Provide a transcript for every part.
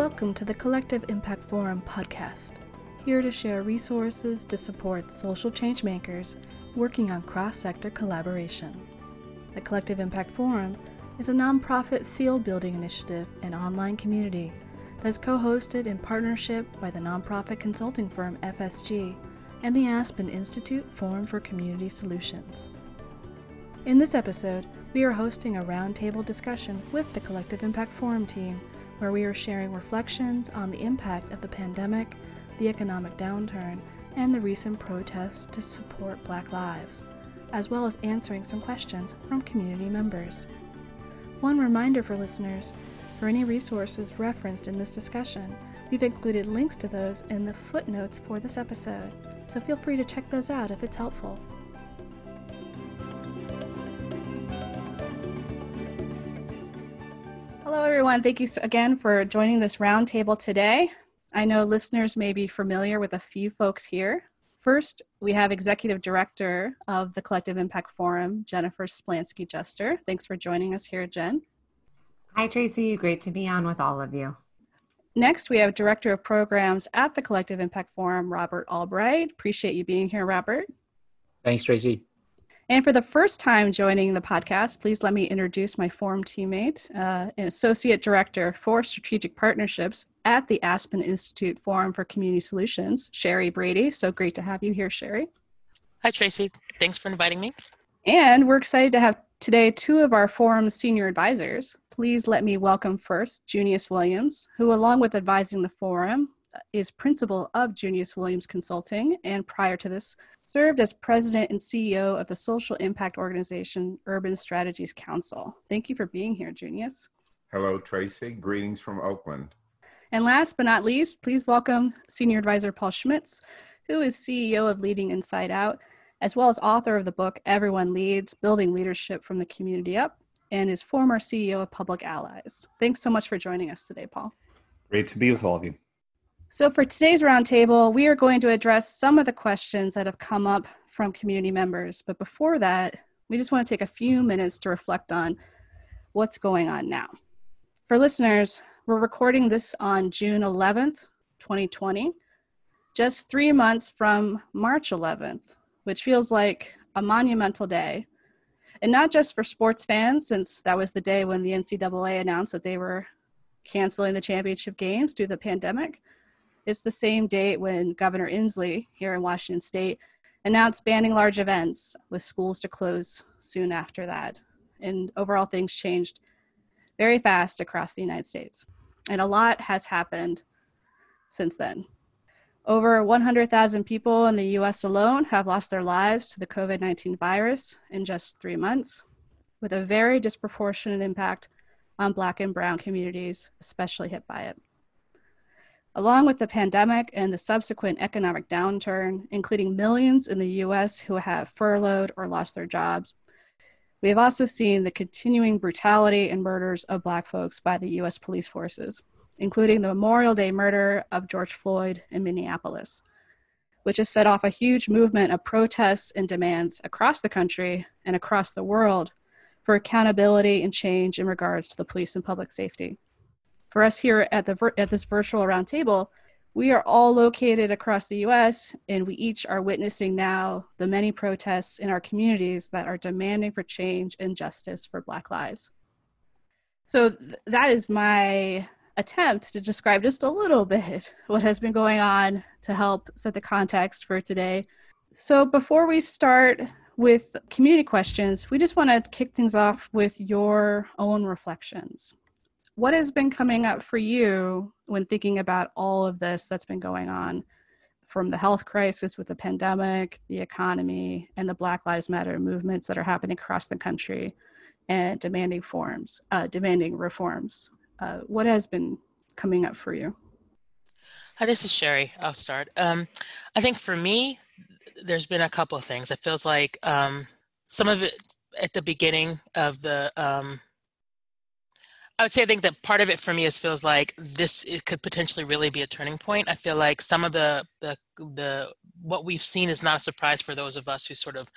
Welcome to the Collective Impact Forum podcast, here to share resources to support social change makers working on cross sector collaboration. The Collective Impact Forum is a nonprofit field building initiative and online community that is co hosted in partnership by the nonprofit consulting firm FSG and the Aspen Institute Forum for Community Solutions. In this episode, we are hosting a roundtable discussion with the Collective Impact Forum team where we are sharing reflections on the impact of the pandemic, the economic downturn, and the recent protests to support Black lives, as well as answering some questions from community members. One reminder for listeners for any resources referenced in this discussion, we've included links to those in the footnotes for this episode, so feel free to check those out if it's helpful. Hello, everyone. Thank you again for joining this roundtable today. I know listeners may be familiar with a few folks here. First, we have Executive Director of the Collective Impact Forum, Jennifer Splansky Juster. Thanks for joining us here, Jen. Hi, Tracy. Great to be on with all of you. Next, we have Director of Programs at the Collective Impact Forum, Robert Albright. Appreciate you being here, Robert. Thanks, Tracy. And for the first time joining the podcast, please let me introduce my forum teammate, uh, an associate director for strategic partnerships at the Aspen Institute Forum for Community Solutions, Sheri Brady. So great to have you here, Sheri. Hi, Tracy. Thanks for inviting me. And we're excited to have today two of our forum's senior advisors. Please let me welcome first Junius Williams, who, along with advising the forum, is principal of Junius Williams Consulting, and prior to this, served as president and CEO of the social impact organization Urban Strategies Council. Thank you for being here, Junius. Hello, Tracy. Greetings from Oakland. And last but not least, please welcome Senior Advisor Paul Schmitz, who is CEO of Leading Inside Out, as well as author of the book Everyone Leads Building Leadership from the Community Up, and is former CEO of Public Allies. Thanks so much for joining us today, Paul. Great to be with all of you. So, for today's roundtable, we are going to address some of the questions that have come up from community members. But before that, we just want to take a few minutes to reflect on what's going on now. For listeners, we're recording this on June 11th, 2020, just three months from March 11th, which feels like a monumental day. And not just for sports fans, since that was the day when the NCAA announced that they were canceling the championship games due to the pandemic it's the same date when Governor Inslee here in Washington state announced banning large events with schools to close soon after that. And overall, things changed very fast across the United States. And a lot has happened since then. Over 100,000 people in the US alone have lost their lives to the COVID 19 virus in just three months, with a very disproportionate impact on Black and Brown communities, especially hit by it. Along with the pandemic and the subsequent economic downturn, including millions in the US who have furloughed or lost their jobs, we have also seen the continuing brutality and murders of Black folks by the US police forces, including the Memorial Day murder of George Floyd in Minneapolis, which has set off a huge movement of protests and demands across the country and across the world for accountability and change in regards to the police and public safety for us here at the at this virtual roundtable, we are all located across the U.S. and we each are witnessing now the many protests in our communities that are demanding for change and justice for Black lives. So th- that is my attempt to describe just a little bit what has been going on to help set the context for today. So before we start with community questions, we just want to kick things off with your own reflections what has been coming up for you when thinking about all of this that's been going on from the health crisis with the pandemic, the economy, and the Black Lives Matter movements that are happening across the country and demanding forms, uh, demanding reforms? Uh, what has been coming up for you? Hi, this is Sheri. I'll start. Um, I think for me, there's been a couple of things. It feels like um, some of it at the beginning of the um, I would say I think that part of it for me is feels like this it could potentially really be a turning point. I feel like some of the the the what we've seen is not a surprise for those of us who sort of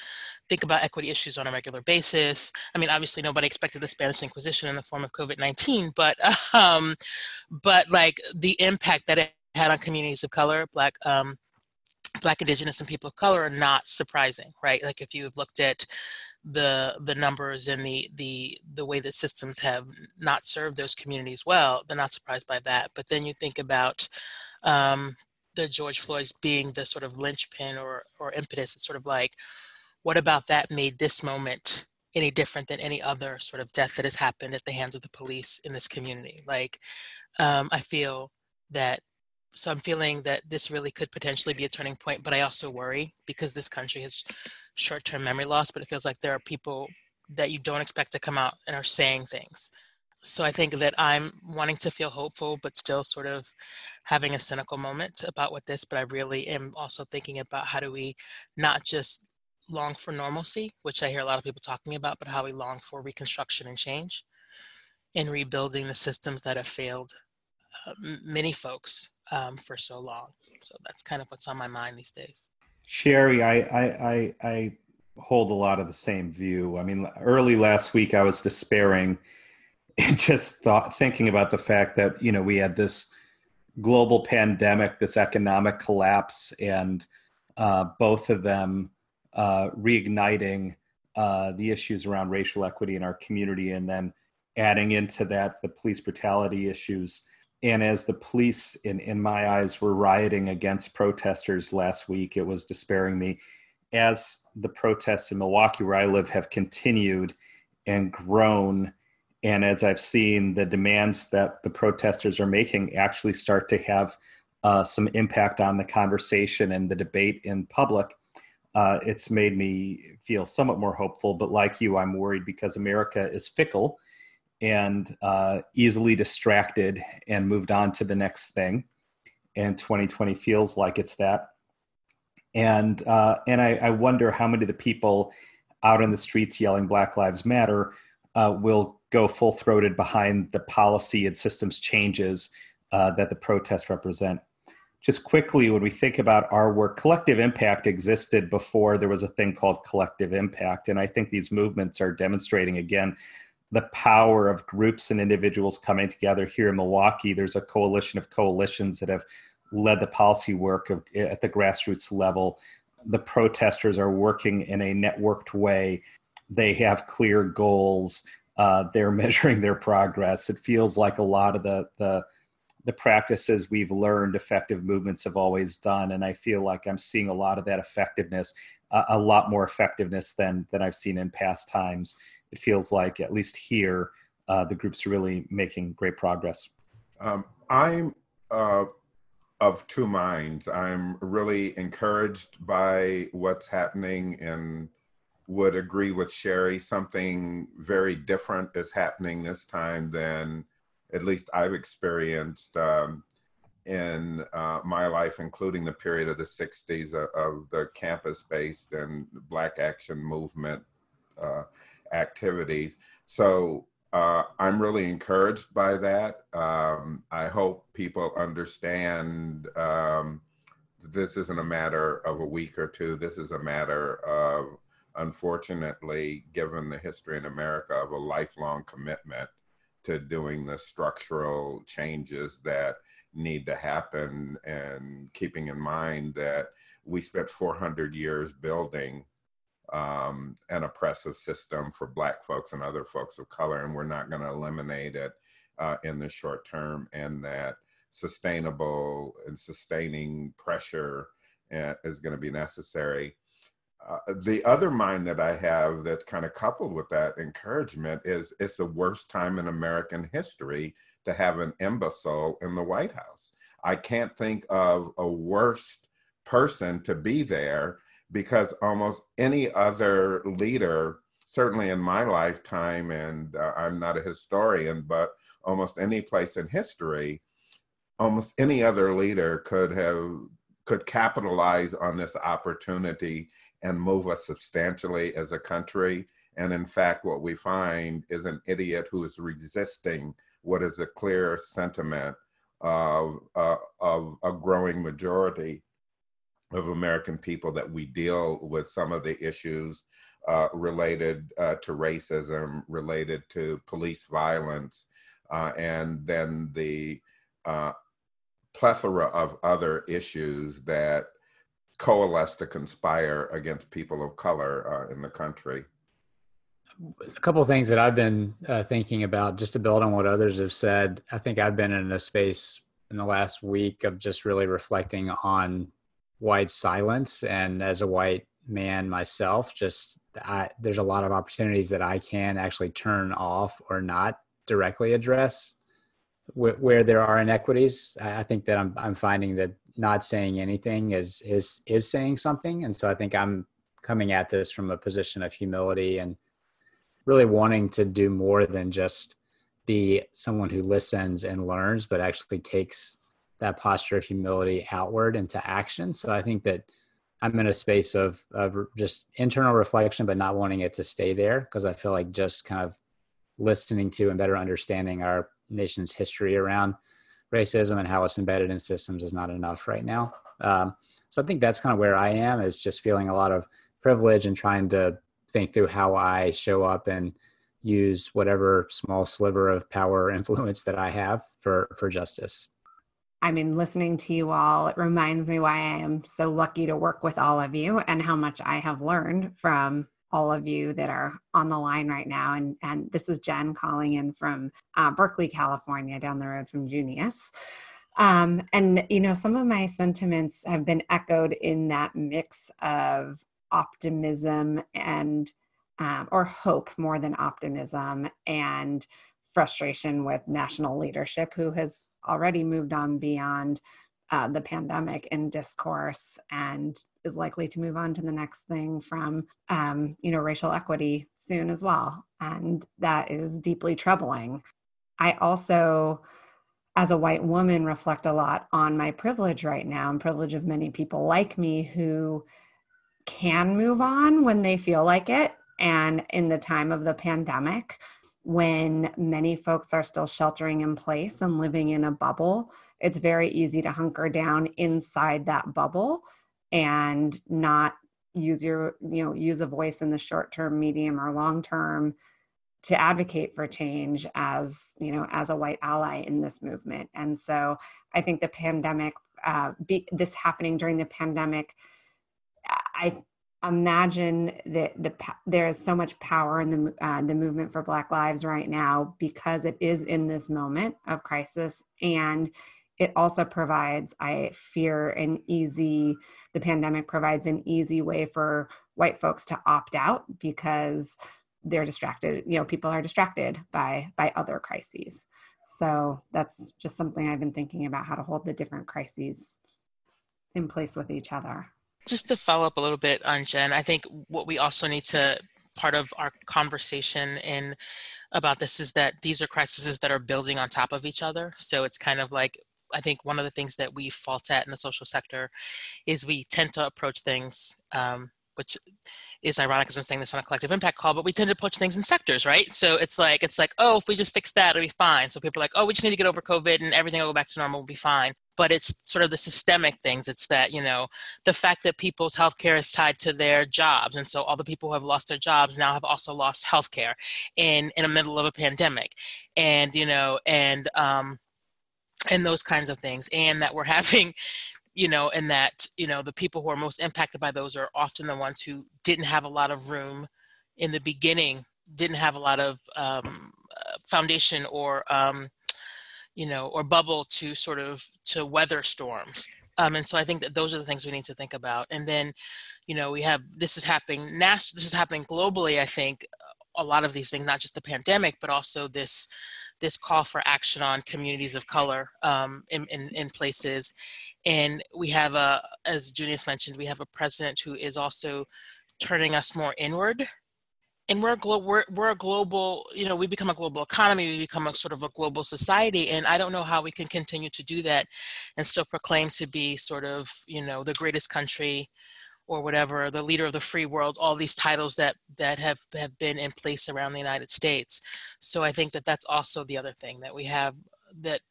think about equity issues on a regular basis. I mean, obviously, nobody expected the Spanish Inquisition in the form of COVID nineteen, but um, but like the impact that it had on communities of color, black um, black indigenous and people of color are not surprising right like if you've looked at the the numbers and the the the way that systems have not served those communities well they're not surprised by that. But then you think about um, the george floyd's being the sort of linchpin or or impetus. It's sort of like what about that made this moment any different than any other sort of death that has happened at the hands of the police in this community? Like um, i feel that so I'm feeling that this really could potentially be a turning point, but I also worry because this country has short-term memory loss, but it feels like there are people that you don't expect to come out and are saying things. So I think that I'm wanting to feel hopeful, but still sort of having a cynical moment about what this, but I really am also thinking about how do we not just long for normalcy, which I hear a lot of people talking about, but how we long for reconstruction and change and rebuilding the systems that have failed uh, many folks um, for so long. So that's kind of what's on my mind these days. Sheri, I, I, I, I hold a lot of the same view. I mean, early last week, I was despairing and just thought, thinking about the fact that, you know, we had this global pandemic, this economic collapse, and uh, both of them uh, reigniting uh, the issues around racial equity in our community, and then adding into that the police brutality issues and as the police in, in my eyes were rioting against protesters last week it was despairing me. As the protests in milwaukee where i live have continued and grown and as i've seen the demands that the protesters are making actually start to have uh, some impact on the conversation and the debate in public uh, it's made me feel somewhat more hopeful. But like you i'm worried because america is fickle and uh, easily distracted and moved on to the next thing. And 2020 feels like it's that. And uh, and I, I, wonder how many of the people out in the streets yelling Black Lives Matter uh, will go full throated behind the policy and systems changes uh, that the protests represent. Just quickly, when we think about our work, collective impact existed before there was a thing called collective impact. And I think these movements are demonstrating again the power of groups and individuals coming together here in Milwaukee. There's a coalition of coalitions that have led the policy work of, at the grassroots level. The protesters are working in a networked way. They have clear goals. Uh, they're measuring their progress. It feels like a lot of the, the the practices we've learned effective movements have always done and i feel like i'm seeing a lot of that effectiveness a lot more effectiveness than than i've seen in past times it feels like at least here uh, the group's really making great progress. Um, I'm uh, of two minds. I'm really encouraged by what's happening and would agree with Sheri. Something very different is happening this time than at least I've experienced um, in uh, my life, including the period of the 60s of, of the campus based and Black Action movement. Uh, activities. So uh, I'm really encouraged by that. Um, I hope people understand um, this isn't a matter of a week or two. This is a matter of, unfortunately, given the history in America, of a lifelong commitment to doing the structural changes that need to happen and keeping in mind that we spent 400 years building um, an oppressive system for Black folks and other folks of color, and we're not going to eliminate it uh, in the short term, and that sustainable and sustaining pressure uh, is going to be necessary. Uh, the other mind that I have that's kind of coupled with that encouragement is it's the worst time in American history to have an imbecile in the White House. I can't think of a worse person to be there because almost any other leader, certainly in my lifetime, and uh, I'm not a historian, but almost any place in history, almost any other leader could have could capitalize on this opportunity and move us substantially as a country. And in fact, what we find is an idiot who is resisting what is a clear sentiment of, uh, of a growing majority of American people that we deal with some of the issues uh, related uh, to racism, related to police violence, uh, and then the uh, plethora of other issues that coalesce to conspire against people of color uh, in the country. A couple of things that I've been uh, thinking about, just to build on what others have said. I think I've been in a space in the last week of just really reflecting on white silence, and as a white man myself, just I, there's a lot of opportunities that I can actually turn off or not directly address where, where there are inequities. I think that I'm I'm finding that not saying anything is is is saying something, and so I think I'm coming at this from a position of humility and really wanting to do more than just be someone who listens and learns, but actually takes that posture of humility outward into action. So I think that I'm in a space of, of just internal reflection, but not wanting it to stay there because I feel like just kind of listening to and better understanding our nation's history around racism and how it's embedded in systems is not enough right now. Um, so I think that's kind of where I am is just feeling a lot of privilege and trying to think through how I show up and use whatever small sliver of power or influence that I have for for justice. I mean, listening to you all, it reminds me why I am so lucky to work with all of you and how much I have learned from all of you that are on the line right now. And, and this is Jen calling in from uh, Berkeley, California, down the road from Junius. Um, and, you know, some of my sentiments have been echoed in that mix of optimism and, um, or hope more than optimism and frustration with national leadership who has already moved on beyond uh, the pandemic in discourse and is likely to move on to the next thing from um, you know racial equity soon as well. And that is deeply troubling. I also as a white woman reflect a lot on my privilege right now and privilege of many people like me who can move on when they feel like it. And in the time of the pandemic when many folks are still sheltering in place and living in a bubble, it's very easy to hunker down inside that bubble and not use your, you know, use a voice in the short term, medium, or long term to advocate for change as, you know, as a white ally in this movement. And so I think the pandemic, uh, be, this happening during the pandemic, I imagine that the there is so much power in the uh, the movement for Black Lives right now because it is in this moment of crisis, and it also provides, I fear, an easy. The pandemic provides an easy way for white folks to opt out because they're distracted. You know, people are distracted by by other crises. So that's just something I've been thinking about how to hold the different crises in place with each other. Just to follow up a little bit on Jen, I think what we also need to part of our conversation in about this is that these are crises that are building on top of each other. So it's kind of like I think one of the things that we fault at in the social sector is we tend to approach things um, which is ironic because I'm saying this on a collective impact call, but we tend to approach things in sectors, right? So it's like it's like, oh, if we just fix that, it'll be fine. So people are like, oh, we just need to get over COVID and everything will go back to normal, we'll be fine. But it's sort of the systemic things. It's that, you know, the fact that people's healthcare is tied to their jobs. And so all the people who have lost their jobs now have also lost healthcare in in the middle of a pandemic. And, you know, and um and those kinds of things. And that we're having you know, and that, you know, the people who are most impacted by those are often the ones who didn't have a lot of room in the beginning, didn't have a lot of um, uh, foundation or, um, you know, or bubble to sort of to weather storms. Um, and so I think that those are the things we need to think about. And then, you know, we have this is happening national, this is happening globally. I think a lot of these things, not just the pandemic, but also this this call for action on communities of color um, in, in, in, places. And we have a, as Junius mentioned, we have a president who is also turning us more inward. And we're, glo- we're, we're a global, you know, we become a global economy, we become a sort of a global society. And I don't know how we can continue to do that and still proclaim to be sort of, you know, the greatest country or whatever, the leader of the free world, all these titles that that have have been in place around the United States. So I think that that's also the other thing that we have that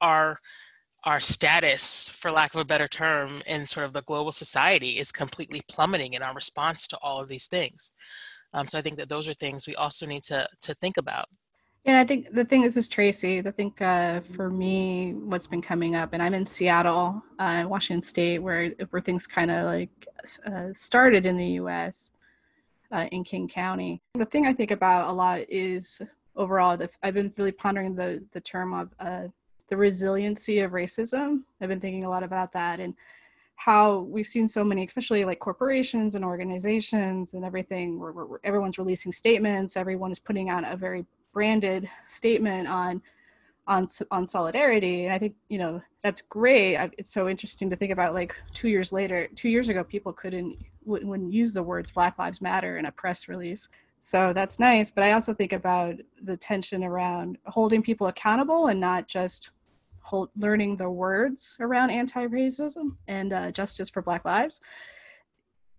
our our status, for lack of a better term, in sort of the global society is completely plummeting in our response to all of these things. Um, so I think that those are things we also need to to think about. Yeah, I think the thing is, is Tracy. I think uh, for me, what's been coming up, and I'm in Seattle, uh, Washington State, where where things kind of like uh, started in the U.S. Uh, in King County. The thing I think about a lot is overall. The, I've been really pondering the the term of uh, the resiliency of racism. I've been thinking a lot about that and how we've seen so many, especially like corporations and organizations and everything, where, everyone's releasing statements, everyone is putting out a very branded statement on on on solidarity. And i think you know that's great. It's so interesting to think about like two years later two years ago people couldn't wouldn't use the words black lives matter in a press release. So that's nice. But i also think about the tension around holding people accountable and not just hold, learning the words around anti-racism and uh, justice for black lives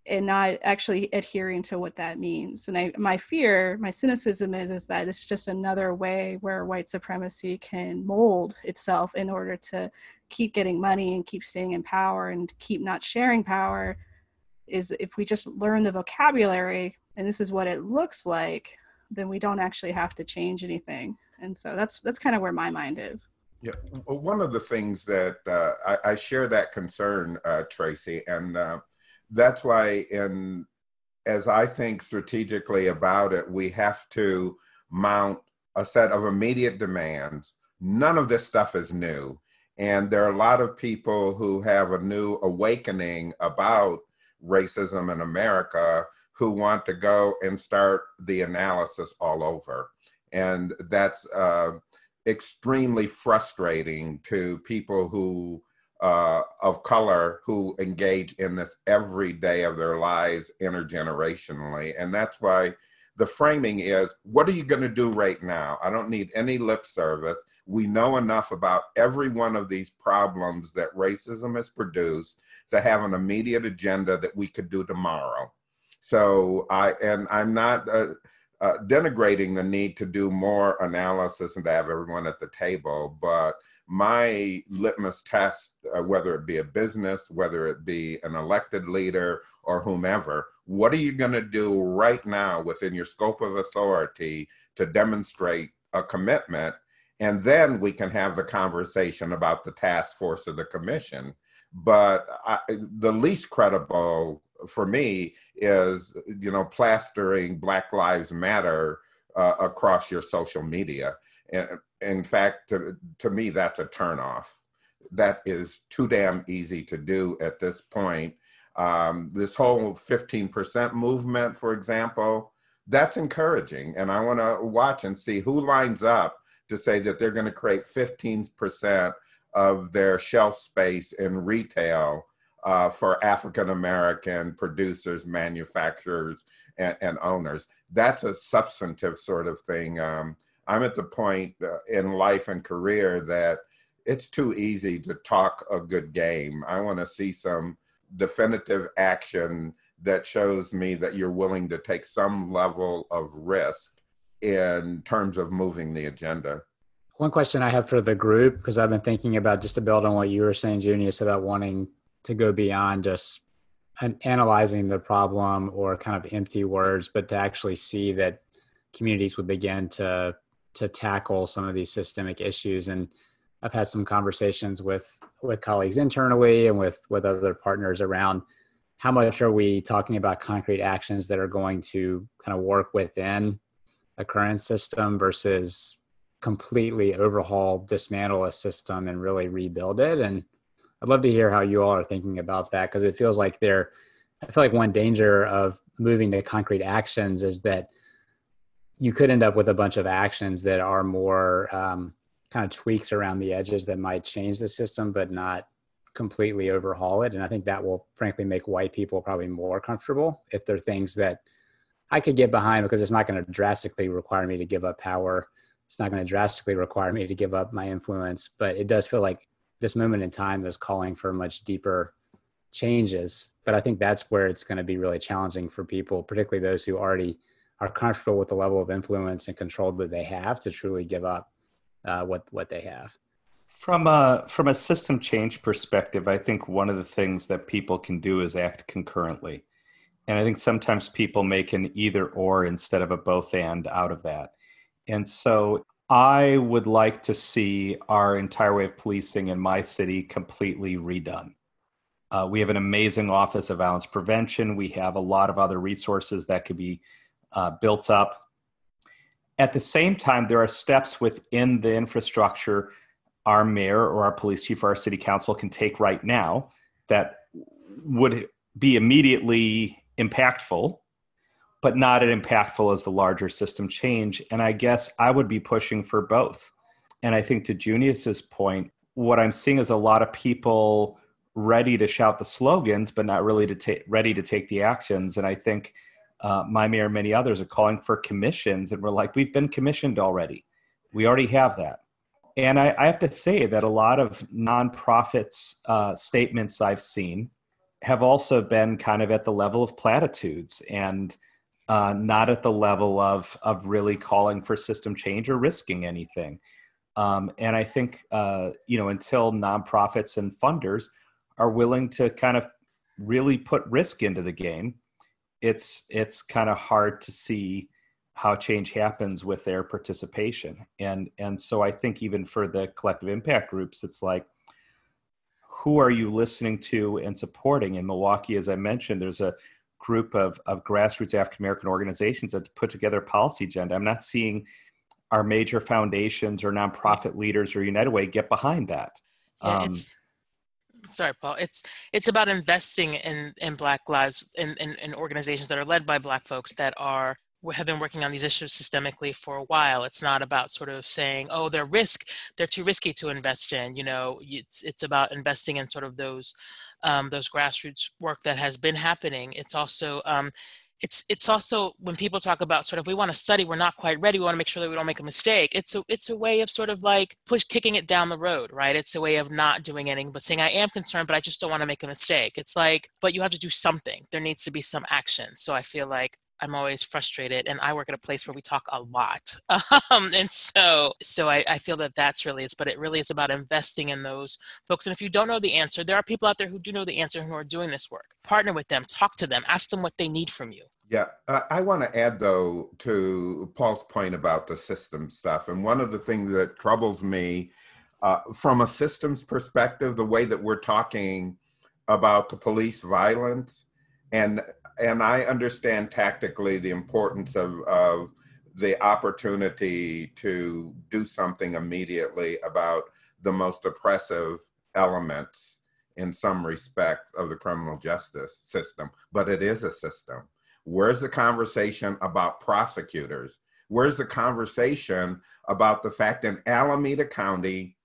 and not actually adhering to what that means. And I, my fear, my cynicism is, is that it's just another way where white supremacy can mold itself in order to keep getting money and keep staying in power and keep not sharing power. Is if we just learn the vocabulary and this is what it looks like, then we don't actually have to change anything. And so that's that's kind of where my mind is. Yeah, one of the things that uh, I, I, share that concern, uh, Tracy, and uh, that's why in as I think strategically about it, we have to mount a set of immediate demands. None of this stuff is new. And there are a lot of people who have a new awakening about racism in America who want to go and start the analysis all over. And that's uh, extremely frustrating to people who uh, of color who engage in this every day of their lives intergenerationally. And that's why the framing is what are you going to do right now? I don't need any lip service. We know enough about every one of these problems that racism has produced to have an immediate agenda that we could do tomorrow. So I, and I'm not, uh, uh, denigrating the need to do more analysis and to have everyone at the table, but my litmus test, uh, whether it be a business, whether it be an elected leader or whomever, what are you going to do right now within your scope of authority to demonstrate a commitment? And then we can have the conversation about the task force of the commission. But I, the least credible for me is, you know, plastering Black Lives Matter uh, across your social media. And in fact, to, to me, that's a turnoff. That is too damn easy to do at this point. Um, this whole 15% movement, for example, that's encouraging. And I want to watch and see who lines up to say that they're going to create 15% of their shelf space in retail uh, for African American producers, manufacturers, and, and, owners. That's a substantive sort of thing. Um, I'm at the point uh, in life and career that it's too easy to talk a good game. I want to see some definitive action that shows me that you're willing to take some level of risk in terms of moving the agenda. One question I have for the group, because I've been thinking about just to build on what you were saying, Junius, about wanting to go beyond just analyzing the problem or kind of empty words, but to actually see that communities would begin to to tackle some of these systemic issues. And I've had some conversations with with colleagues internally and with with other partners around how much are we talking about concrete actions that are going to kind of work within a current system versus completely overhaul, dismantle a system and really rebuild it. And I'd love to hear how you all are thinking about that because it feels like there I feel like one danger of moving to concrete actions is that you could end up with a bunch of actions that are more um, kind of tweaks around the edges that might change the system, but not completely overhaul it. And I think that will frankly make white people probably more comfortable if they're things that I could get behind because it's not going to drastically require me to give up power. It's not going to drastically require me to give up my influence, but it does feel like this moment in time is calling for much deeper changes. But I think that's where it's going to be really challenging for people, particularly those who already are comfortable with the level of influence and control that they have to truly give up uh, what what they have. From a from a system change perspective, I think one of the things that people can do is act concurrently. And I think sometimes people make an either or instead of a both and out of that. And so I would like to see our entire way of policing in my city completely redone. Uh, we have an amazing Office of Violence Prevention. We have a lot of other resources that could be uh, built up. At the same time, there are steps within the infrastructure our mayor or our police chief or our city council can take right now that would be immediately impactful, but not as impactful as the larger system change. And I guess I would be pushing for both. And I think to Junius's point, what I'm seeing is a lot of people ready to shout the slogans, but not really to take ready to take the actions. And I think uh, my mayor and many others are calling for commissions, and we're like, we've been commissioned already. We already have that. And I, I have to say that a lot of nonprofits uh, statements I've seen have also been kind of at the level of platitudes and uh, not at the level of of really calling for system change or risking anything. Um, and I think uh, you know until nonprofits and funders are willing to kind of really put risk into the game, it's it's kind of hard to see how change happens with their participation. And and so I think even for the collective impact groups, it's like who are you listening to and supporting? In Milwaukee, as I mentioned, there's a group of, of grassroots African American organizations that put together a policy agenda. I'm not seeing our major foundations or nonprofit leaders or United Way get behind that. Yeah, um, sorry paul it's it's about investing in in black lives in, in, in organizations that are led by black folks that are have been working on these issues systemically for a while. It's not about sort of saying, "Oh, they're risk, they're too risky to invest in." You know, it's it's about investing in sort of those um, those grassroots work that has been happening. It's also um, it's it's also when people talk about sort of we want to study, we're not quite ready. We want to make sure that we don't make a mistake. It's a it's a way of sort of like push kicking it down the road, right? It's a way of not doing anything but saying I am concerned, but I just don't want to make a mistake. It's like, but you have to do something. There needs to be some action. So I feel like I'm always frustrated, and I work at a place where we talk a lot, um, and so so I, I, feel that that's really is, but it really is about investing in those folks. And if you don't know the answer, there are people out there who do know the answer who are doing this work. Partner with them, talk to them, ask them what they need from you. Yeah, uh, I want to add though to Paul's point about the system stuff, and one of the things that troubles me uh, from a systems perspective, the way that we're talking about the police violence and and I understand tactically the importance of, of the opportunity to do something immediately about the most oppressive elements in some respect of the criminal justice system, but it is a system. Where's the conversation about prosecutors? Where's the conversation about the fact in Alameda County,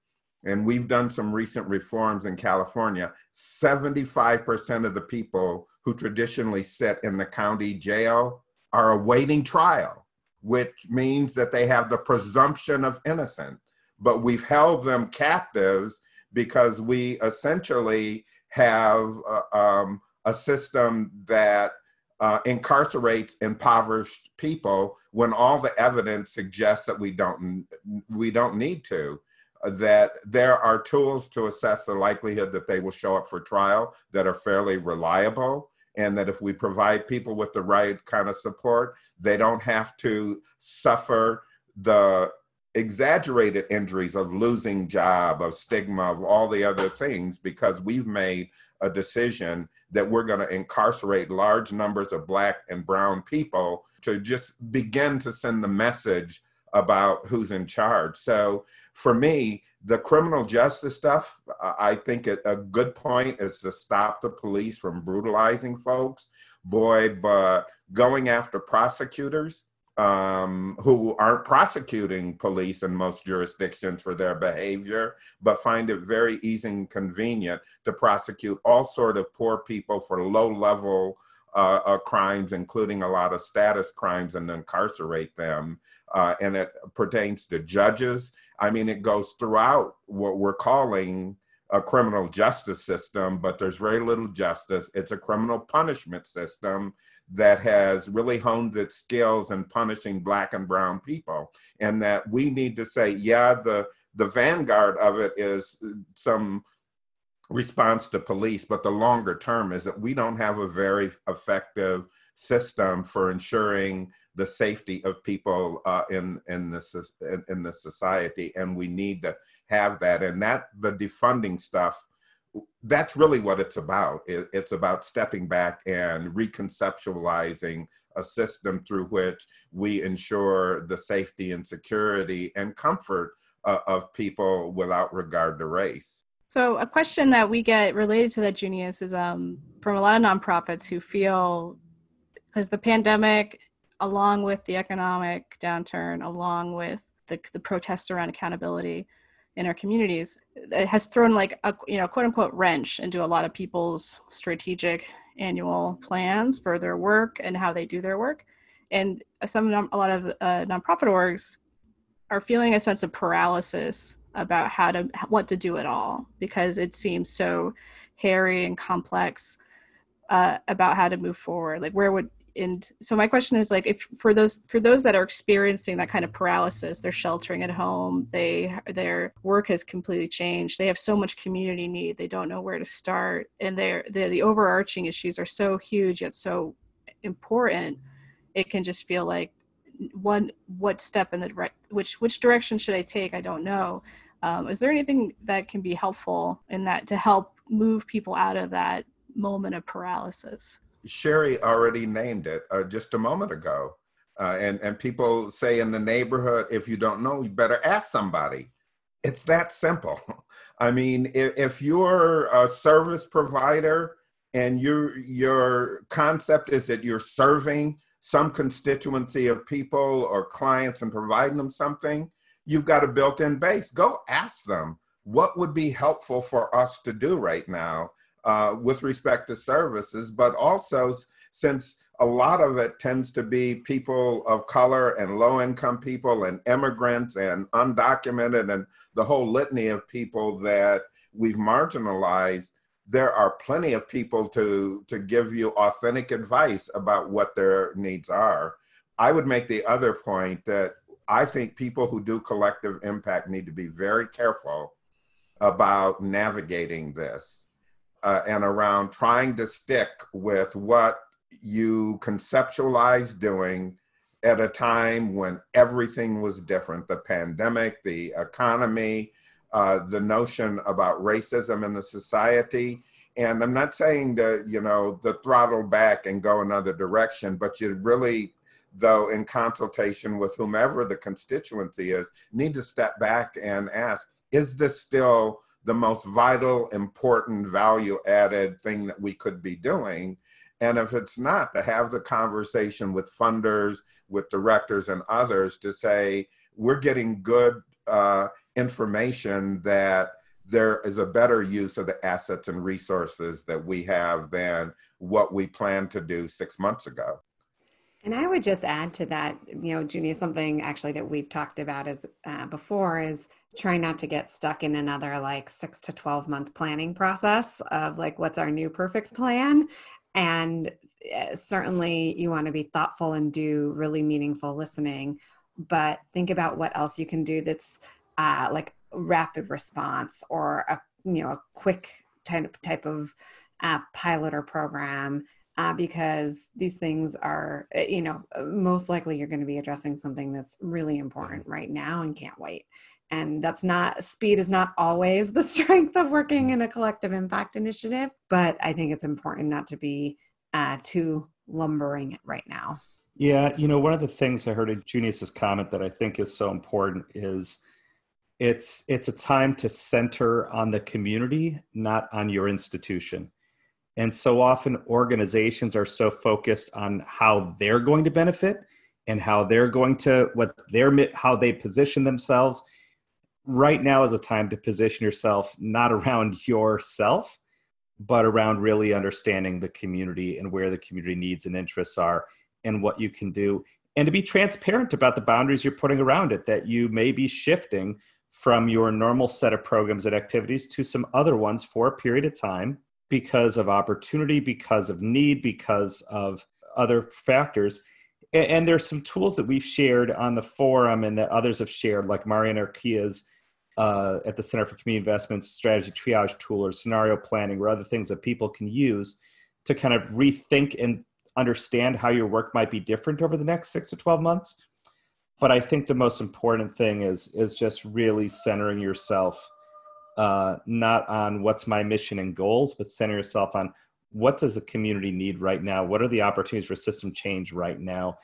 and we've done some recent reforms in California, 75% of the people who traditionally sit in the county jail are awaiting trial, which means that they have the presumption of innocence. But we've held them captives because we essentially have uh, um, a system that uh, incarcerates impoverished people when all the evidence suggests that we don't we don't need to that there are tools to assess the likelihood that they will show up for trial that are fairly reliable and that if we provide people with the right kind of support, they don't have to suffer the exaggerated injuries of losing job, of stigma, of all the other things, because we've made a decision that we're going to incarcerate large numbers of black and brown people to just begin to send the message about who's in charge. So for me, the criminal justice stuff, I think a good point is to stop the police from brutalizing folks. Boy, but going after prosecutors um, who aren't prosecuting police in most jurisdictions for their behavior, but find it very easy and convenient to prosecute all sort of poor people for low level uh, uh, crimes, including a lot of status crimes, and incarcerate them. Uh, and it pertains to judges I mean, it goes throughout what we're calling a criminal justice system, but there's very little justice. It's a criminal punishment system that has really honed its skills in punishing black and brown people. And that we need to say, yeah, the the vanguard of it is some response to police, but the longer term is that we don't have a very effective system for ensuring the safety of people uh, in in the in, in the society, and we need to have that. And that the defunding stuff, that's really what it's about. It, it's about stepping back and reconceptualizing a system through which we ensure the safety and security and comfort uh, of people without regard to race. So, a question that we get related to that, Junius, is um, from a lot of nonprofits who feel because the pandemic, along with the economic downturn, along with the, the protests around accountability in our communities, it has thrown like a you know quote unquote wrench into a lot of people's strategic annual plans for their work and how they do their work. And some a lot of uh, nonprofit orgs are feeling a sense of paralysis about how to what to do at all because it seems so hairy and complex uh, about how to move forward like where would and so my question is like if for those for those that are experiencing that kind of paralysis they're sheltering at home they their work has completely changed they have so much community need they don't know where to start and they're the, overarching issues are so huge yet so important it can just feel like one what step in the direct which which direction should i take? I don't know. Um, is there anything that can be helpful in that to help move people out of that moment of paralysis sheri already named it uh, just a moment ago. Uh, and and people say in the neighborhood if you don't know you better ask somebody. It's that simple. I mean if, if you're a service provider and your your concept is that you're serving some constituency of people or clients and providing them something, you've got a built in base. Go ask them what would be helpful for us to do right now uh, with respect to services, but also since a lot of it tends to be people of color and low income people and immigrants and undocumented and the whole litany of people that we've marginalized there are plenty of people to to give you authentic advice about what their needs are. I would make the other point that i think people who do collective impact need to be very careful about navigating this uh, and around trying to stick with what you conceptualize doing at a time when everything was different the pandemic the economy uh, the notion about racism in the society. And I'm not saying to, you know, the throttle back and go another direction, but you really, though, in consultation with whomever the constituency is, need to step back and ask, is this still the most vital, important, value added thing that we could be doing? And if it's not, to have the conversation with funders, with directors, and others to say, we're getting good uh, information that there is a better use of the assets and resources that we have than what we planned to do six months ago. And I would just add to that, you know, Junie, something actually that we've talked about is uh, before is trying not to get stuck in another like six to 12 month planning process of like, what's our new perfect plan? And uh, certainly you want to be thoughtful and do really meaningful listening, but think about what else you can do that's uh, like rapid response or a you know a quick type type of uh, pilot or program uh, because these things are uh, you know most likely you're going to be addressing something that's really important mm-hmm. right now and can't wait. And that's not speed is not always the strength of working in a collective impact initiative but i think it's important not to be uh, too lumbering right now. Yeah you know one of the things i heard in junius's comment that i think is so important is it's it's a time to center on the community not on your institution and so often organizations are so focused on how they're going to benefit and how they're going to what they're how they position themselves. Right now is a time to position yourself not around yourself but around really understanding the community and where the community needs and interests are and what you can do. And to be transparent about the boundaries you're putting around it that you may be shifting from your normal set of programs and activities to some other ones for a period of time because of opportunity, because of need, because of other factors. And, there's some tools that we've shared on the forum and that others have shared, like Marian Urquilla's uh, at the Center for Community Investments strategy triage tool or scenario planning or other things that people can use to kind of rethink and understand how your work might be different over the next six to 12 months. But I think the most important thing is is just really centering yourself uh, not on what's my mission and goals, but center yourself on what does the community need right now? What are the opportunities for system change right now?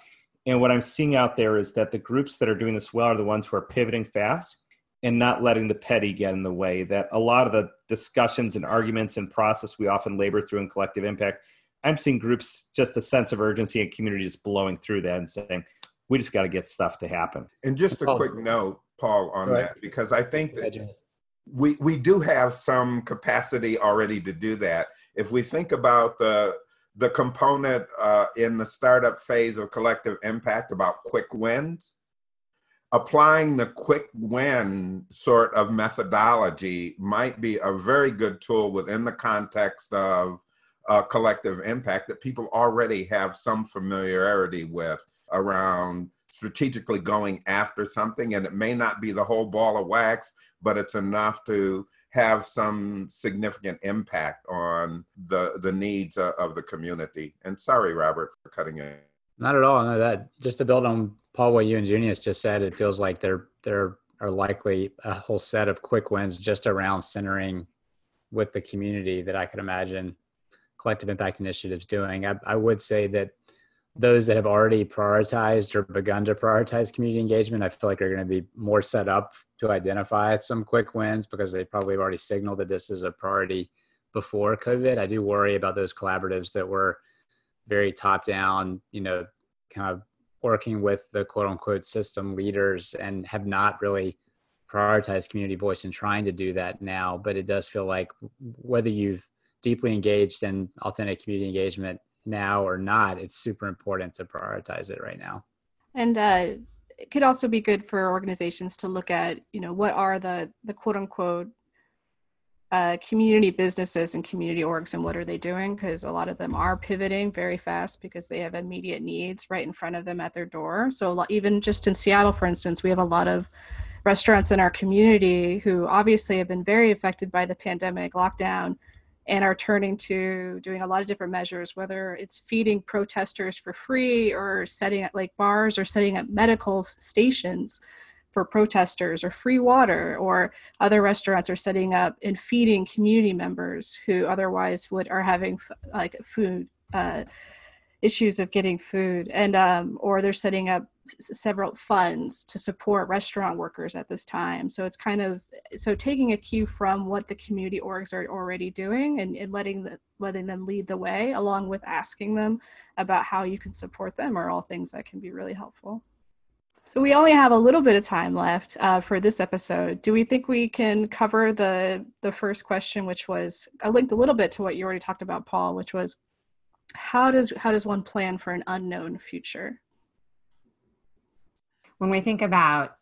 And what I'm seeing out there is that the groups that are doing this well are the ones who are pivoting fast and not letting the petty get in the way. That a lot of the discussions and arguments and process we often labor through in collective impact, I'm seeing groups just a sense of urgency and community just blowing through that and saying, we just got to get stuff to happen. And just a quick note, Paul, on Go that, because I think that Janice. We we do have some capacity already to do that. If we think about the the component uh, in the startup phase of collective impact about quick wins, applying the quick win sort of methodology might be a very good tool within the context of uh, collective impact that people already have some familiarity with around strategically going after something and it may not be the whole ball of wax but it's enough to have some significant impact on the the needs of, of the community and sorry robert for cutting in Not at all. No, that just to build on Paul, what you and Junius just said, it feels like there there are likely a whole set of quick wins just around centering with the community that I could imagine collective impact initiatives doing. I, I would say that those that have already prioritized or begun to prioritize community engagement, I feel like are going to be more set up to identify some quick wins because they probably have already signaled that this is a priority before COVID. I do worry about those collaboratives that were very top down, you know, kind of working with the quote unquote system leaders and have not really prioritized community voice and trying to do that now. But it does feel like whether you've deeply engaged in authentic community engagement now or not, it's super important to prioritize it right now. And uh, it could also be good for organizations to look at, you know, what are the the quote unquote uh, community businesses and community orgs and what are they doing? Because a lot of them are pivoting very fast because they have immediate needs right in front of them at their door. So lot, even just in Seattle, for instance, we have a lot of restaurants in our community who obviously have been very affected by the pandemic lockdown and are turning to doing a lot of different measures, whether it's feeding protesters for free or setting up like bars or setting up medical stations for protesters or free water or other restaurants are setting up and feeding community members who otherwise would are having like food uh, issues of getting food. And um, or they're setting up several funds to support restaurant workers at this time so it's kind of so taking a cue from what the community orgs are already doing and, and letting the letting them lead the way along with asking them about how you can support them are all things that can be really helpful so we only have a little bit of time left uh, for this episode. Do we think we can cover the the first question, which was I linked a little bit to what you already talked about, Paul, which was how does how does one plan for an unknown future? When we think about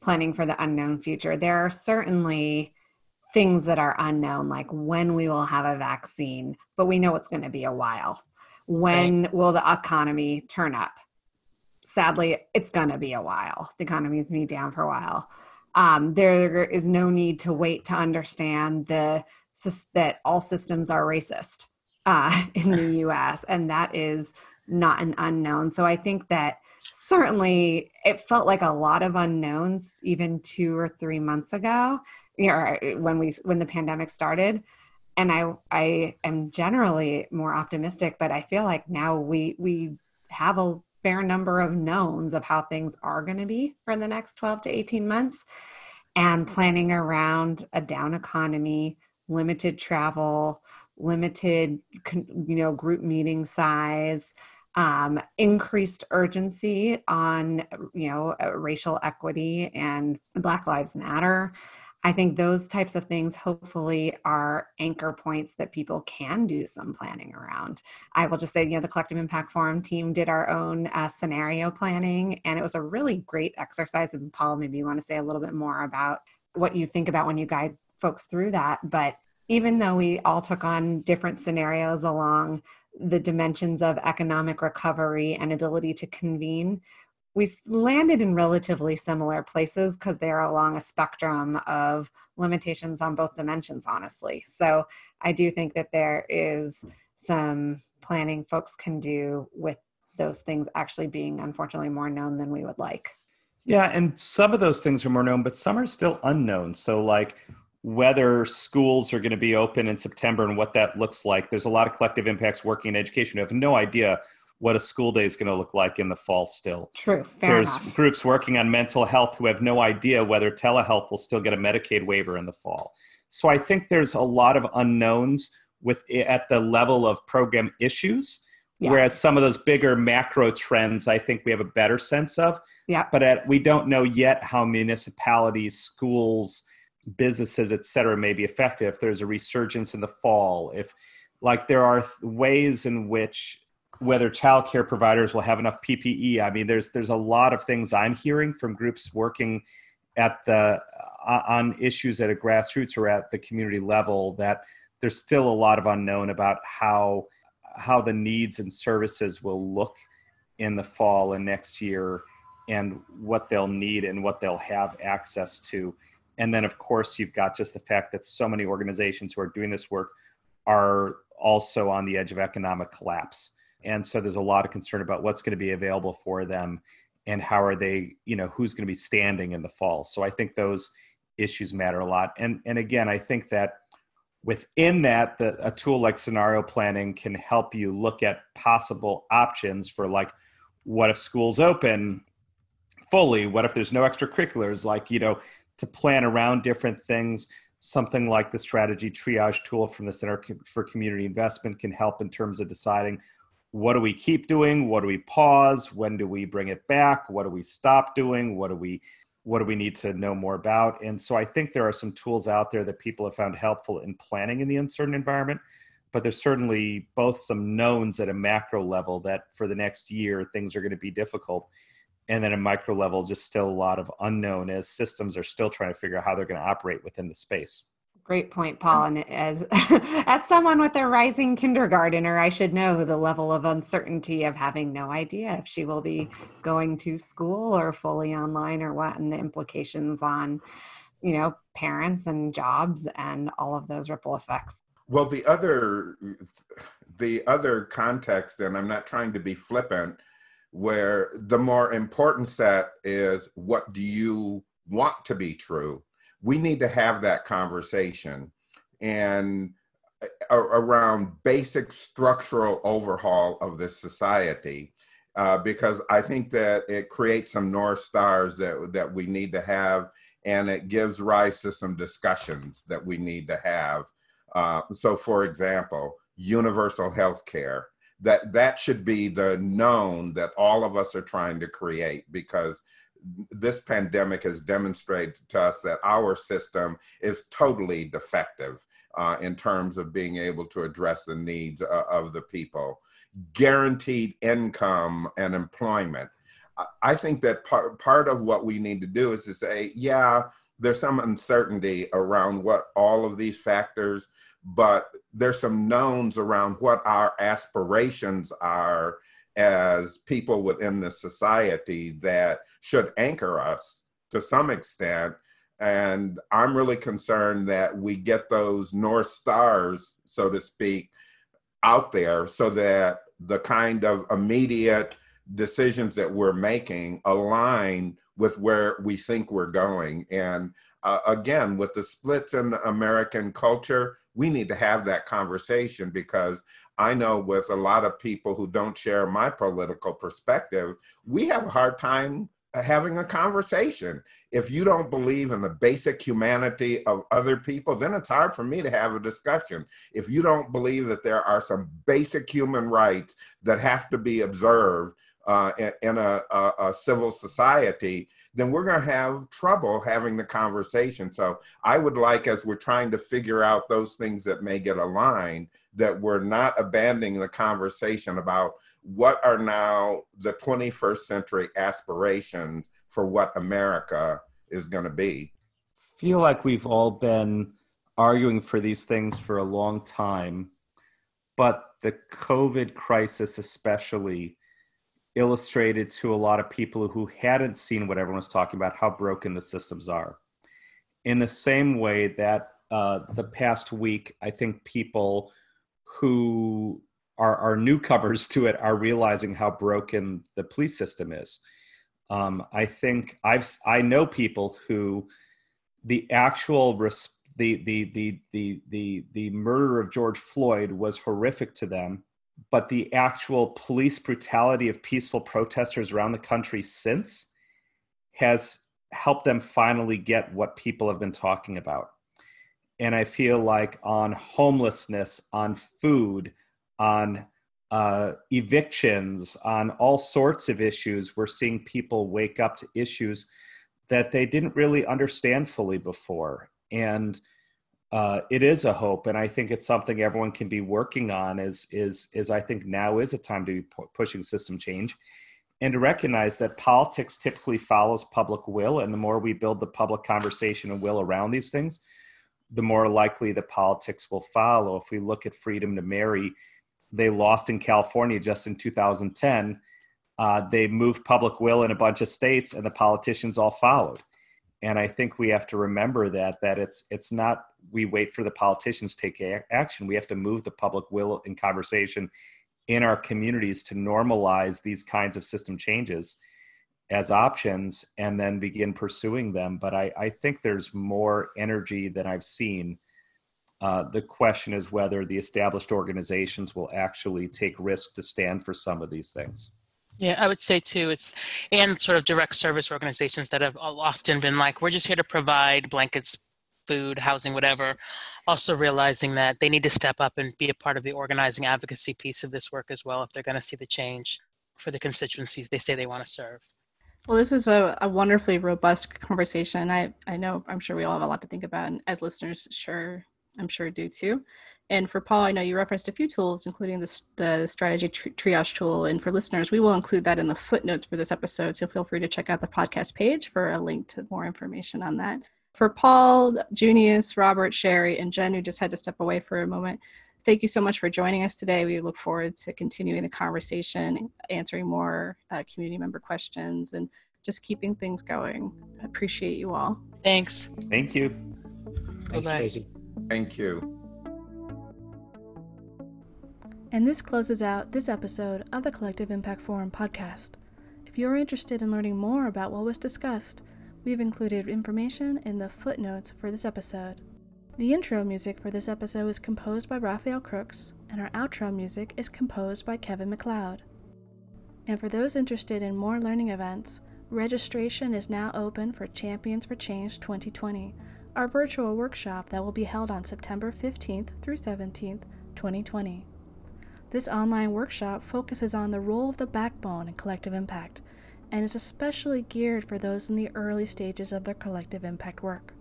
planning for the unknown future, there are certainly things that are unknown, like when we will have a vaccine, but we know it's going to be a while. When will the economy turn up? Sadly, it's going to be a while. The economy is going to be down for a while. Um, there is no need to wait to understand the that all systems are racist uh, in the U.S. and that is not an unknown. So I think that certainly it felt like a lot of unknowns even two or three months ago you know uh, when we when the pandemic started. And i i am generally more optimistic but i feel like now we we have a fair number of knowns of how things are going to be for the next 12 to 18 months. And planning around a down economy limited travel limited you know group meeting size um, increased urgency on you know uh, racial equity and black lives matter. I think those types of things hopefully are anchor points that people can do some planning around. I will just say you know the collective impact forum team did our own uh, scenario planning and it was a really great exercise. And paul maybe you want to say a little bit more about what you think about when you guide folks through that. But even though we all took on different scenarios along the dimensions of economic recovery and ability to convene we landed in relatively similar places because they're along a spectrum of limitations on both dimensions, honestly. So I do think that there is some planning folks can do with those things actually being unfortunately more known than we would like. Yeah, and some of those things are more known, but some are still unknown. So, like whether schools are going to be open in September and what that looks like, there's a lot of collective impacts working in education who have no idea what a school day is going to look like in the fall still. True. Fair There's enough. groups working on mental health who have no idea whether telehealth will still get a Medicaid waiver in the fall. So I think there's a lot of unknowns with eh, at the level of program issues. Yes. Whereas some of those bigger macro trends, I think we have a better sense of. Yeah. But at, we don't know yet how municipalities, schools, businesses, et cetera, may be affected. If there's a resurgence in the fall, if like there are ways in which whether childcare providers will have enough PPE. I mean, there's there's a lot of things I'm hearing from groups working at the uh, on issues at a grassroots or at the community level that there's still a lot of unknown about how how the needs and services will look in the fall and next year and what they'll need and what they'll have access to and then of course you've got just the fact that so many organizations who are doing this work are also on the edge of economic collapse. And so there's a lot of concern about what's going to be available for them and how are they you know who's going to be standing in the fall. So i think those issues matter a lot. And and again i think that within that the, a tool like scenario planning can help you look at possible options for like what if schools open fully? What if there's no extracurriculars? Like you know to plan around different things. Something like the strategy triage tool from the center for community investment can help in terms of deciding what do we keep doing what do we pause when do we bring it back what do we stop doing what do we what do we need to know more about? And so i think there are some tools out there that people have found helpful in planning in the uncertain environment but there's certainly both some knowns at a macro level that for the next year things are going to be difficult and then a micro level just still a lot of unknown as systems are still trying to figure out how they're going to operate within the space Great point, Paul. And as as someone with a rising kindergartner, I should know the level of uncertainty of having no idea if she will be going to school or fully online or what, and the implications on, you know, parents and jobs and all of those ripple effects. Well, the other the other context, and I'm not trying to be flippant, where the more important set is what do you want to be true? We need to have that conversation and around basic structural overhaul of this society. Uh, because I think that it creates some north stars that that we need to have, and it gives rise to some discussions that we need to have. Uh, so, for example, universal health care that that should be the known that all of us are trying to create because this pandemic has demonstrated to us that our system is totally defective uh, in terms of being able to address the needs uh, of the people. Guaranteed income and employment. I think that part, part of what we need to do is to say, yeah, there's some uncertainty around what all of these factors, but there's some knowns around what our aspirations are as people within the society that should anchor us to some extent. And I'm really concerned that we get those North Stars, so to speak, out there so that the kind of immediate decisions that we're making align with where we think we're going. And uh, again, with the splits in American culture, we need to have that conversation because I know with a lot of people who don't share my political perspective, we have a hard time having a conversation. If you don't believe in the basic humanity of other people, then it's hard for me to have a discussion. If you don't believe that there are some basic human rights that have to be observed uh, in, a, a, a, civil society, then we're going to have trouble having the conversation. So I would like, as we're trying to figure out those things that may get aligned, that we're not abandoning the conversation about what are now the 21st century aspirations for what America is going to be. Feel like we've all been arguing for these things for a long time, but the COVID crisis, especially, illustrated to a lot of people who hadn't seen what everyone was talking about how broken the systems are. In the same way that uh, the past week, I think people who are, are newcomers to it are realizing how broken the police system is. Um, I think I've I know people who the actual the, the the the the the murder of George Floyd was horrific to them, but the actual police brutality of peaceful protesters around the country since has helped them finally get what people have been talking about. And I feel like on homelessness, on food, on uh, evictions, on all sorts of issues, we're seeing people wake up to issues that they didn't really understand fully before. And uh, it is a hope, and I think it's something everyone can be working on. Is is is I think now is a time to be pu- pushing system change, and to recognize that politics typically follows public will, and the more we build the public conversation and will around these things, the more likely the politics will follow. If we look at freedom to marry, they lost in California just in 2010. Uh, they moved public will in a bunch of states, and the politicians all followed and i think we have to remember that that it's it's not we wait for the politicians to take a- action. We have to move the public will in conversation in our communities to normalize these kinds of system changes as options and then begin pursuing them. But i, I think there's more energy than i've seen. Uh, the question is whether the established organizations will actually take risk to stand for some of these things Yeah, I would say too, it's and sort of direct service organizations that have often been like, we're just here to provide blankets, food, housing, whatever. Also realizing that they need to step up and be a part of the organizing advocacy piece of this work as well if they're going to see the change for the constituencies they say they want to serve. Well, this is a, a wonderfully robust conversation. I, I know I'm sure we all have a lot to think about, and as listeners, sure, I'm sure do too. And for Paul, I know you referenced a few tools, including the, the strategy tri- triage tool. And for listeners, we will include that in the footnotes for this episode. So feel free to check out the podcast page for a link to more information on that. For Paul, Junius, Robert, Sheri, and Jen, who just had to step away for a moment, thank you so much for joining us today. We look forward to continuing the conversation, answering more uh, community member questions, and just keeping things going. Appreciate you all. Thanks. thank you Thanks, Bye-bye. Tracy. Thank you. And this closes out this episode of the Collective Impact Forum podcast. If you're interested in learning more about what was discussed, we've included information in the footnotes for this episode. The intro music for this episode is composed by Raphael Crooks, and our outro music is composed by Kevin MacLeod. And for those interested in more learning events, registration is now open for Champions for Change 2020, our virtual workshop that will be held on September 15th through 17th, 2020. This online workshop focuses on the role of the backbone in collective impact and is especially geared for those in the early stages of their collective impact work.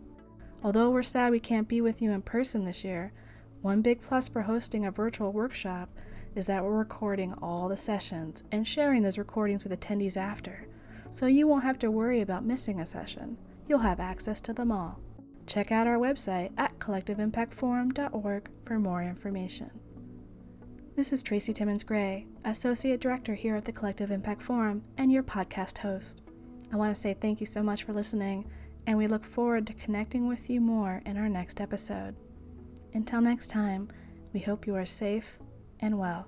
Although we're sad we can't be with you in person this year, one big plus for hosting a virtual workshop is that we're recording all the sessions and sharing those recordings with attendees after, so you won't have to worry about missing a session. You'll have access to them all. Check out our website at collectiveimpactforum.org for more information. This is Tracy Timmons Gray, Associate Director here at the Collective Impact Forum and your podcast host. I want to say thank you so much for listening, and we look forward to connecting with you more in our next episode. Until next time, we hope you are safe and well.